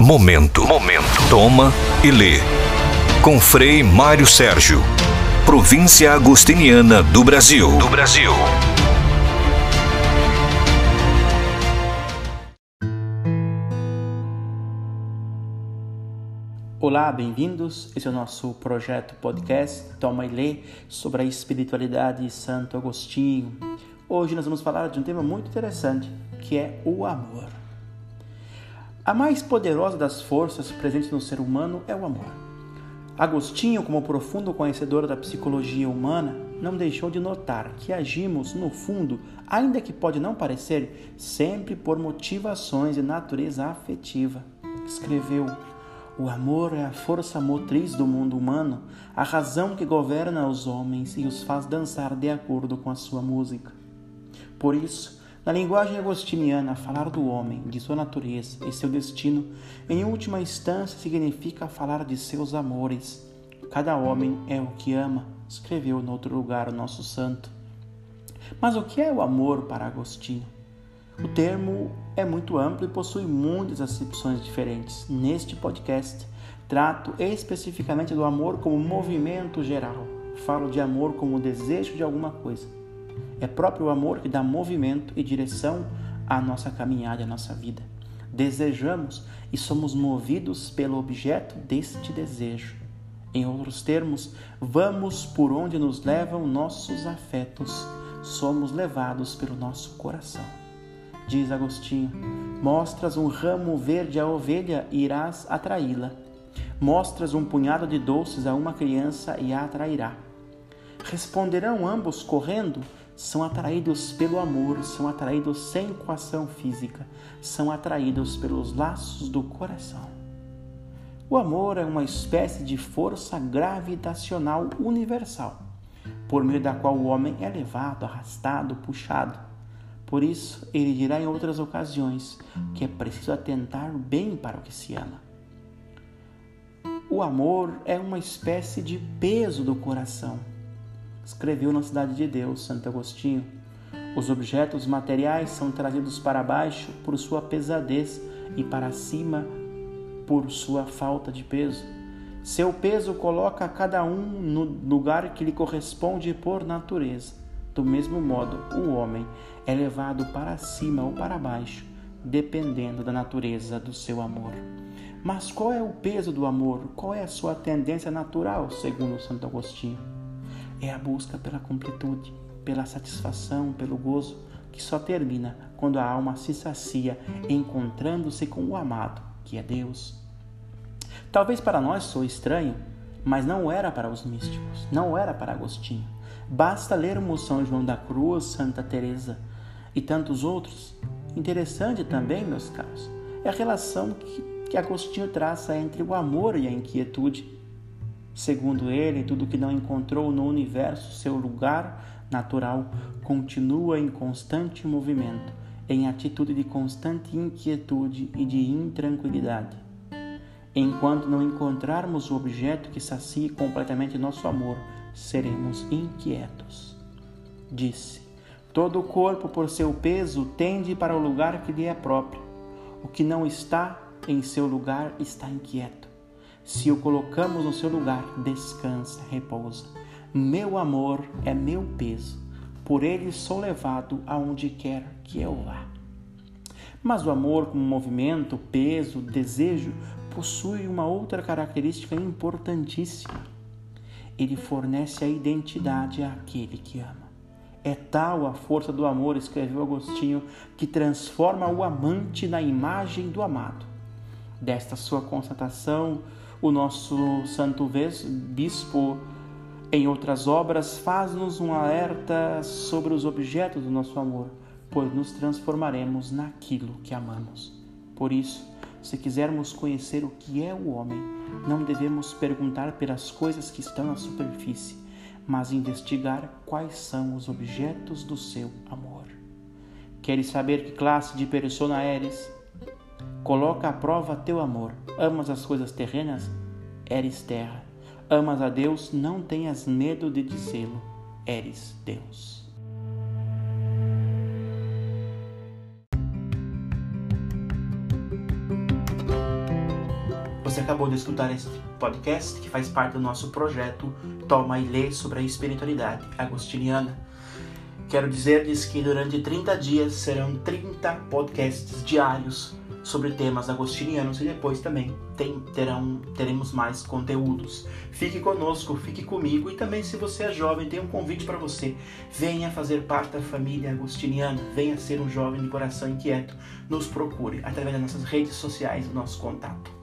Momento. Momento. Toma e lê. Com Frei Mário Sérgio. Província Agostiniana do Brasil. Do Brasil. Olá, bem-vindos. Esse é o nosso projeto podcast Toma e Lê sobre a espiritualidade de Santo Agostinho. Hoje nós vamos falar de um tema muito interessante, que é o amor. A mais poderosa das forças presentes no ser humano é o amor. Agostinho, como profundo conhecedor da psicologia humana, não deixou de notar que agimos, no fundo, ainda que pode não parecer, sempre por motivações de natureza afetiva. Escreveu: O amor é a força motriz do mundo humano, a razão que governa os homens e os faz dançar de acordo com a sua música. Por isso, na linguagem agostiniana, falar do homem, de sua natureza e seu destino, em última instância, significa falar de seus amores. Cada homem é o que ama, escreveu em outro lugar o nosso santo. Mas o que é o amor para Agostinho? O termo é muito amplo e possui muitas acepções diferentes. Neste podcast, trato especificamente do amor como movimento geral. Falo de amor como desejo de alguma coisa. É próprio o amor que dá movimento e direção à nossa caminhada, à nossa vida. Desejamos e somos movidos pelo objeto deste desejo. Em outros termos, vamos por onde nos levam nossos afetos, somos levados pelo nosso coração. Diz Agostinho: Mostras um ramo verde à ovelha e irás atraí-la. Mostras um punhado de doces a uma criança e a atrairá. Responderão ambos correndo? São atraídos pelo amor, são atraídos sem coação física, são atraídos pelos laços do coração. O amor é uma espécie de força gravitacional universal, por meio da qual o homem é levado, arrastado, puxado. Por isso, ele dirá em outras ocasiões que é preciso atentar bem para o que se ama. O amor é uma espécie de peso do coração escreveu na Cidade de Deus, Santo Agostinho. Os objetos materiais são trazidos para baixo por sua pesadez e para cima por sua falta de peso. Seu peso coloca cada um no lugar que lhe corresponde por natureza. Do mesmo modo, o homem é levado para cima ou para baixo, dependendo da natureza do seu amor. Mas qual é o peso do amor? Qual é a sua tendência natural, segundo Santo Agostinho? É a busca pela completude, pela satisfação, pelo gozo, que só termina quando a alma se sacia encontrando-se com o amado, que é Deus. Talvez para nós sou estranho, mas não era para os místicos, não era para Agostinho. Basta lermos São João da Cruz, Santa Teresa e tantos outros. Interessante também, meus caros, é a relação que, que Agostinho traça entre o amor e a inquietude Segundo ele, tudo que não encontrou no universo seu lugar natural continua em constante movimento, em atitude de constante inquietude e de intranquilidade. Enquanto não encontrarmos o objeto que sacie completamente nosso amor, seremos inquietos. Disse: Todo o corpo, por seu peso, tende para o lugar que lhe é próprio. O que não está em seu lugar está inquieto. Se o colocamos no seu lugar, descansa, repousa. Meu amor é meu peso, por ele sou levado aonde quer que eu vá. Mas o amor, como movimento, peso, desejo, possui uma outra característica importantíssima. Ele fornece a identidade àquele que ama. É tal a força do amor, escreveu Agostinho, que transforma o amante na imagem do amado. Desta sua constatação, o nosso santo bispo, em outras obras, faz-nos um alerta sobre os objetos do nosso amor, pois nos transformaremos naquilo que amamos. Por isso, se quisermos conhecer o que é o homem, não devemos perguntar pelas coisas que estão na superfície, mas investigar quais são os objetos do seu amor. Queres saber que classe de persona eres? Coloca à prova teu amor. Amas as coisas terrenas? Eres terra. Amas a Deus? Não tenhas medo de dizê-lo. Eres Deus. Você acabou de escutar este podcast que faz parte do nosso projeto Toma e Lê sobre a espiritualidade agostiniana. Quero dizer-lhes que durante 30 dias serão 30 podcasts diários sobre temas agostinianos e depois também tem, terão, teremos mais conteúdos. Fique conosco, fique comigo e também se você é jovem, tem um convite para você. Venha fazer parte da família agostiniana, venha ser um jovem de coração inquieto. Nos procure através das nossas redes sociais, o nosso contato.